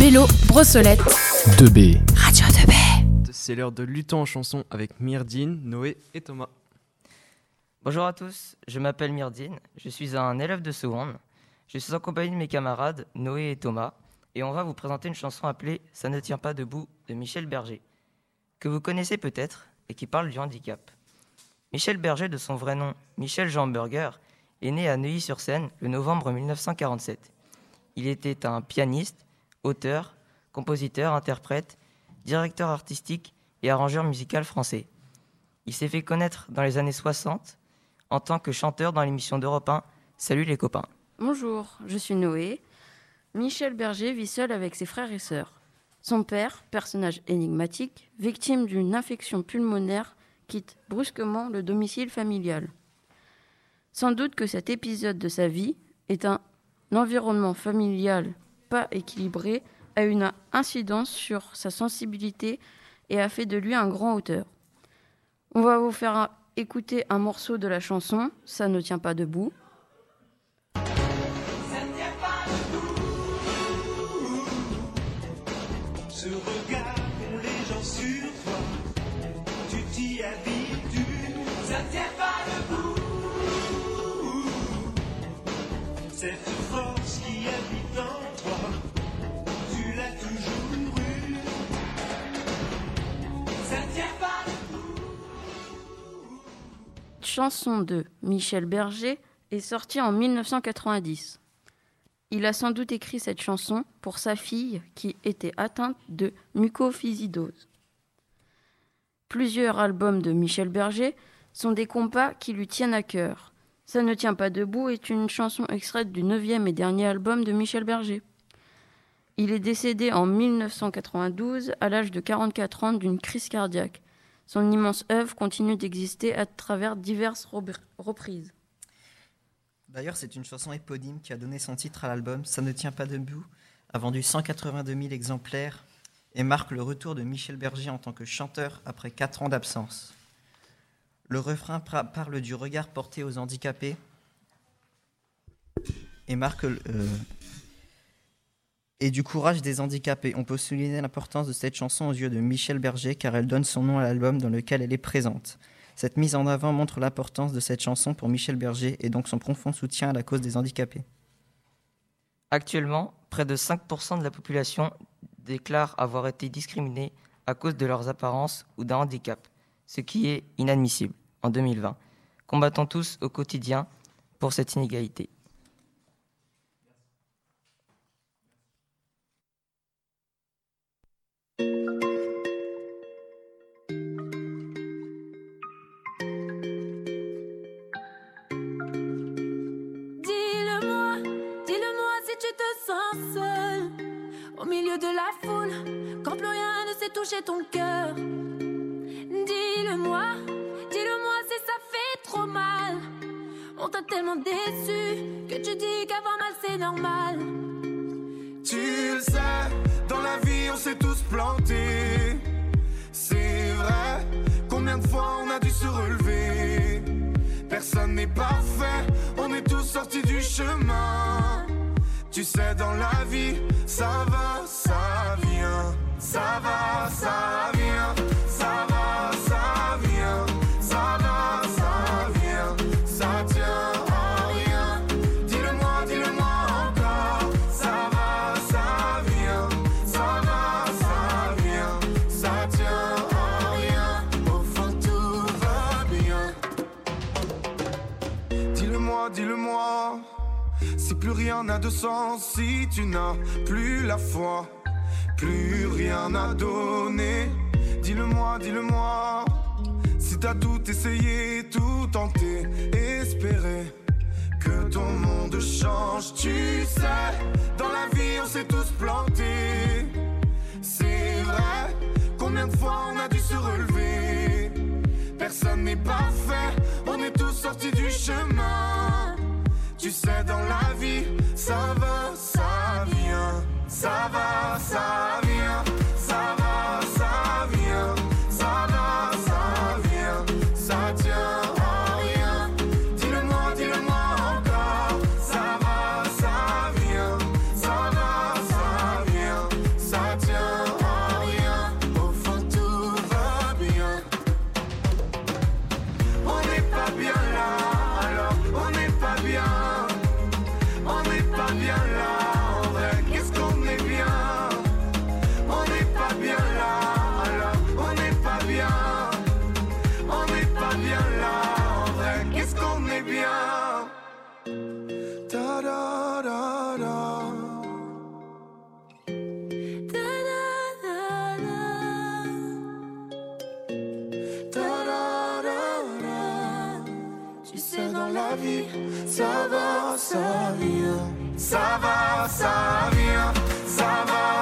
Bélo, Brossolette. 2B. Radio 2B. C'est l'heure de lutter en chanson avec Myrdine, Noé et Thomas. Bonjour à tous, je m'appelle Myrdine, je suis un élève de seconde. Je suis en compagnie de mes camarades Noé et Thomas et on va vous présenter une chanson appelée Ça ne tient pas debout de Michel Berger, que vous connaissez peut-être et qui parle du handicap. Michel Berger, de son vrai nom Michel Jean Burger, est né à Neuilly-sur-Seine le novembre 1947. Il était un pianiste, auteur, compositeur, interprète, directeur artistique et arrangeur musical français. Il s'est fait connaître dans les années 60 en tant que chanteur dans l'émission d'Europe 1 Salut les copains. Bonjour, je suis Noé. Michel Berger vit seul avec ses frères et sœurs. Son père, personnage énigmatique, victime d'une infection pulmonaire, quitte brusquement le domicile familial. Sans doute que cet épisode de sa vie est un environnement familial pas équilibré, a une incidence sur sa sensibilité et a fait de lui un grand auteur. On va vous faire écouter un morceau de la chanson Ça ne tient pas debout. Chanson de Michel Berger est sortie en 1990. Il a sans doute écrit cette chanson pour sa fille qui était atteinte de mucoviscidose. Plusieurs albums de Michel Berger sont des compas qui lui tiennent à cœur. Ça ne tient pas debout est une chanson extraite du neuvième et dernier album de Michel Berger. Il est décédé en 1992 à l'âge de 44 ans d'une crise cardiaque. Son immense œuvre continue d'exister à travers diverses reprises. D'ailleurs, c'est une chanson éponyme qui a donné son titre à l'album. Ça ne tient pas debout, a vendu 182 000 exemplaires et marque le retour de Michel Berger en tant que chanteur après 4 ans d'absence. Le refrain parle du regard porté aux handicapés et marque euh, et du courage des handicapés. On peut souligner l'importance de cette chanson aux yeux de Michel Berger car elle donne son nom à l'album dans lequel elle est présente. Cette mise en avant montre l'importance de cette chanson pour Michel Berger et donc son profond soutien à la cause des handicapés. Actuellement, près de 5% de la population déclare avoir été discriminée à cause de leurs apparences ou d'un handicap, ce qui est inadmissible en 2020. Combattons tous au quotidien pour cette inégalité. Au milieu de la foule, quand plus rien ne sait toucher ton cœur. Dis-le-moi, dis-le-moi si ça fait trop mal. On t'a tellement déçu que tu dis qu'avoir mal c'est normal. Tu le sais, dans la vie on s'est tous plantés. C'est vrai, combien de fois on a dû se relever? Personne n'est parfait, on est tous sortis du chemin. Tu sais, dans la vie, ça va, ça vient. Ça va, ça vient. Plus rien n'a de sens, si tu n'as plus la foi, plus rien à donner. Dis-le-moi, dis-le-moi. Si t'as tout essayé, tout tenté, espéré que ton monde change, tu sais, dans la vie on s'est tous plantés. C'est vrai, combien de fois on a dû se relever? Personne n'est parfait, on est tous sortis du chemin. Tu sais, dans la vie, ça va, ça vient. Ça va, ça ça va, ça vient, ça va, ça vient, ça va.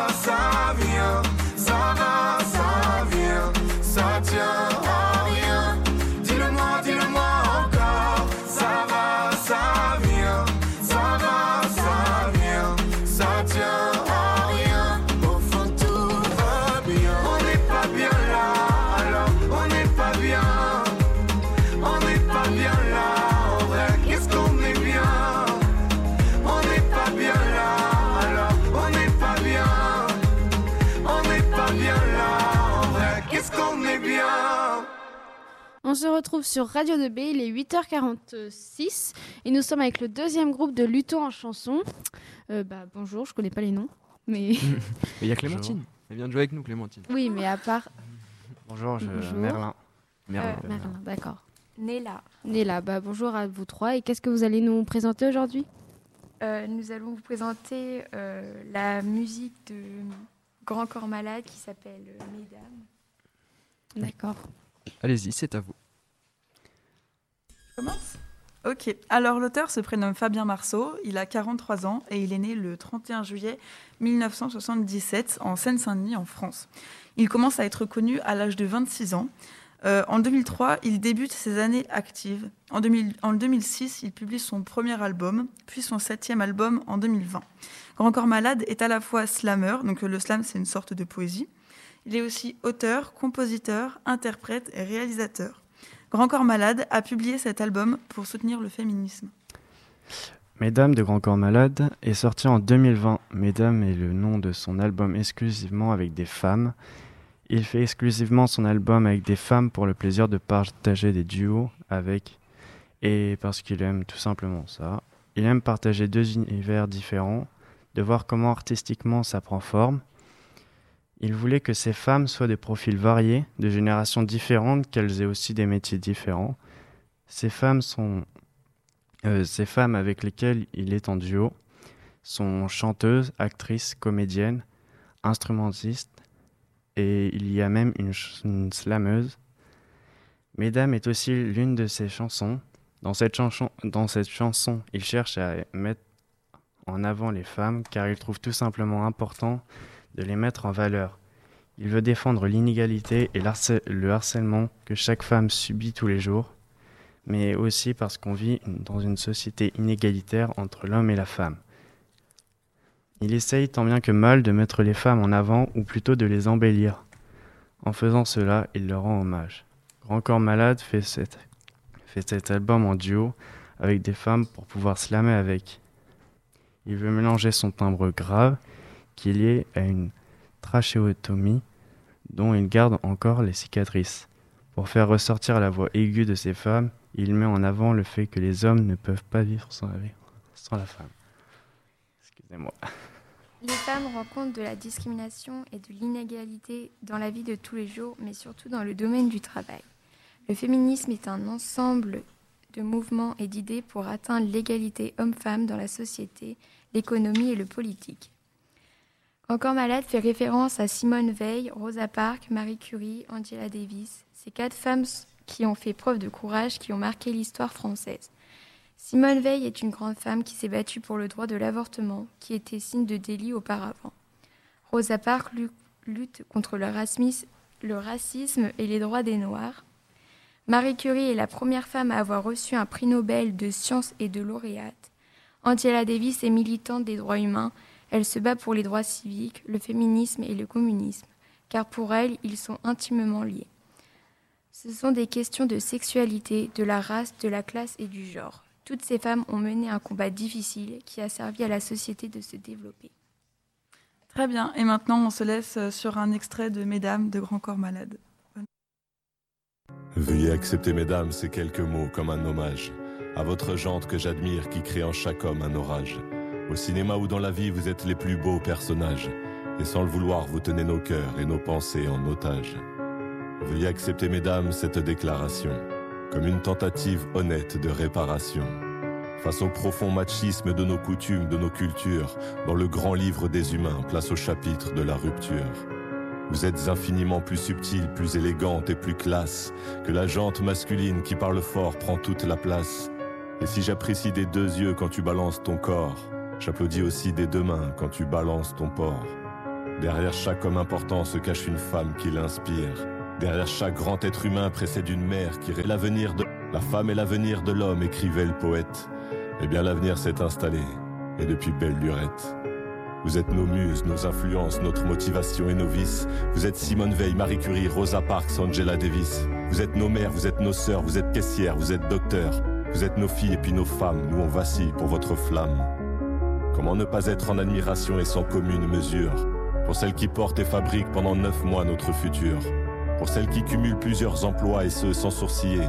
Se retrouve sur Radio 2B, il est 8h46 et nous sommes avec le deuxième groupe de Luto en chanson. Euh, bah, bonjour, je connais pas les noms, mais il y a Clémentine. Elle vient de jouer avec nous, Clémentine. oui, mais à part Bonjour, je Bonjour. Merlin. Merlin. Euh, Merlin, d'accord. Néla. Néla, bah bonjour à vous trois et qu'est-ce que vous allez nous présenter aujourd'hui? Euh, nous allons vous présenter euh, la musique de Grand Corps Malade qui s'appelle Mesdames. D'accord. Allez-y, c'est à vous. Ok, alors l'auteur se prénomme Fabien Marceau, il a 43 ans et il est né le 31 juillet 1977 en Seine-Saint-Denis en France. Il commence à être connu à l'âge de 26 ans. Euh, en 2003, il débute ses années actives. En, 2000 en 2006, il publie son premier album, puis son septième album en 2020. Grand Corps Malade est à la fois slammer, donc euh, le slam c'est une sorte de poésie. Il est aussi auteur, compositeur, interprète et réalisateur. Grand Corps Malade a publié cet album pour soutenir le féminisme. Mesdames de Grand Corps Malade est sorti en 2020. Mesdames est le nom de son album exclusivement avec des femmes. Il fait exclusivement son album avec des femmes pour le plaisir de partager des duos avec et parce qu'il aime tout simplement ça. Il aime partager deux univers différents, de voir comment artistiquement ça prend forme. Il voulait que ces femmes soient des profils variés, de générations différentes, qu'elles aient aussi des métiers différents. Ces femmes sont euh, ces femmes avec lesquelles il est en duo sont chanteuses, actrices, comédiennes, instrumentistes et il y a même une, une slameuse. Mesdames est aussi l'une de ses chansons. Dans cette chanson, il cherche à mettre en avant les femmes car il trouve tout simplement important de les mettre en valeur. Il veut défendre l'inégalité et le harcèlement que chaque femme subit tous les jours mais aussi parce qu'on vit dans une société inégalitaire entre l'homme et la femme. Il essaye tant bien que mal de mettre les femmes en avant ou plutôt de les embellir. En faisant cela, il leur rend hommage. Grand Corps Malade fait cet album en duo avec des femmes pour pouvoir slammer avec. Il veut mélanger son timbre grave qui est lié à une trachéotomie dont il garde encore les cicatrices. Pour faire ressortir la voix aiguë de ces femmes, il met en avant le fait que les hommes ne peuvent pas vivre sans la, sans la femme. Excusez-moi. Les femmes rencontrent de la discrimination et de l'inégalité dans la vie de tous les jours, mais surtout dans le domaine du travail. Le féminisme est un ensemble de mouvements et d'idées pour atteindre l'égalité homme-femme dans la société, l'économie et le politique. Encore malade fait référence à Simone Veil, Rosa Parks, Marie Curie, Angela Davis, ces quatre femmes qui ont fait preuve de courage, qui ont marqué l'histoire française. Simone Veil est une grande femme qui s'est battue pour le droit de l'avortement, qui était signe de délit auparavant. Rosa Parks lu- lutte contre le racisme, le racisme et les droits des Noirs. Marie Curie est la première femme à avoir reçu un prix Nobel de sciences et de lauréate. Angela Davis est militante des droits humains. Elle se bat pour les droits civiques, le féminisme et le communisme, car pour elle, ils sont intimement liés. Ce sont des questions de sexualité, de la race, de la classe et du genre. Toutes ces femmes ont mené un combat difficile qui a servi à la société de se développer. Très bien, et maintenant on se laisse sur un extrait de Mesdames de Grand Corps Malade. Veuillez accepter, mesdames, ces quelques mots comme un hommage à votre jante que j'admire qui crée en chaque homme un orage. Au cinéma ou dans la vie, vous êtes les plus beaux personnages. Et sans le vouloir, vous tenez nos cœurs et nos pensées en otage. Veuillez accepter, mesdames, cette déclaration comme une tentative honnête de réparation. Face au profond machisme de nos coutumes, de nos cultures, dans le grand livre des humains, place au chapitre de la rupture. Vous êtes infiniment plus subtile, plus élégante et plus classe que la jante masculine qui parle fort prend toute la place. Et si j'apprécie des deux yeux quand tu balances ton corps, j'applaudis aussi des deux mains quand tu balances ton port. Derrière chaque homme important se cache une femme qui l'inspire. Derrière chaque grand être humain précède une mère qui rêve l'avenir de... La femme est l'avenir de l'homme, écrivait le poète. Eh bien l'avenir s'est installé, et depuis belle lurette. Vous êtes nos muses, nos influences, notre motivation et nos vices. Vous êtes Simone Veil, Marie Curie, Rosa Parks, Angela Davis. Vous êtes nos mères, vous êtes nos sœurs, vous êtes caissières, vous êtes docteurs. Vous êtes nos filles et puis nos femmes, nous on vacille pour votre flamme. Comment ne pas être en admiration et sans commune mesure Pour celles qui portent et fabriquent pendant neuf mois notre futur. Pour celles qui cumulent plusieurs emplois et ce sans sourciller.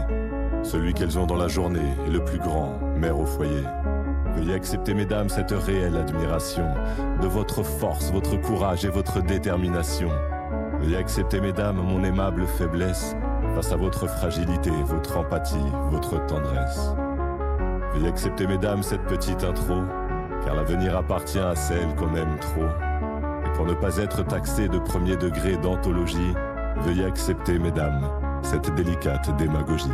Celui qu'elles ont dans la journée est le plus grand, mère au foyer. Veuillez accepter, mesdames, cette réelle admiration de votre force, votre courage et votre détermination. Veuillez accepter, mesdames, mon aimable faiblesse face à votre fragilité, votre empathie, votre tendresse. Veuillez accepter, mesdames, cette petite intro, car l'avenir appartient à celle qu'on aime trop. Et pour ne pas être taxé de premier degré d'anthologie, veuillez accepter, mesdames, cette délicate démagogie.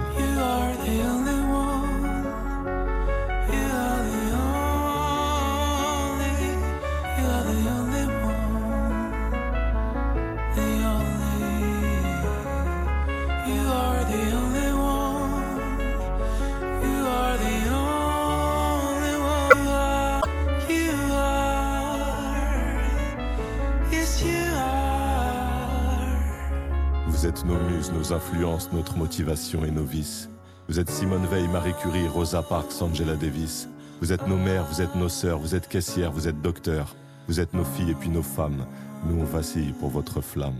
Nos influences, notre motivation et nos vices. Vous êtes Simone Veil, Marie Curie, Rosa Parks, Angela Davis. Vous êtes nos mères, vous êtes nos sœurs, vous êtes caissières, vous êtes docteurs. Vous êtes nos filles et puis nos femmes. Nous on vacille pour votre flamme.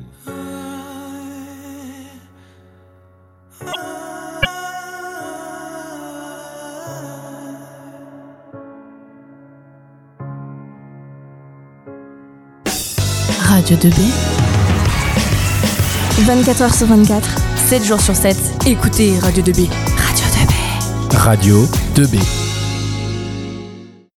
Radio 2B. 24h sur 24, 7 jours sur 7. Écoutez Radio 2B. Radio 2B. Radio 2B.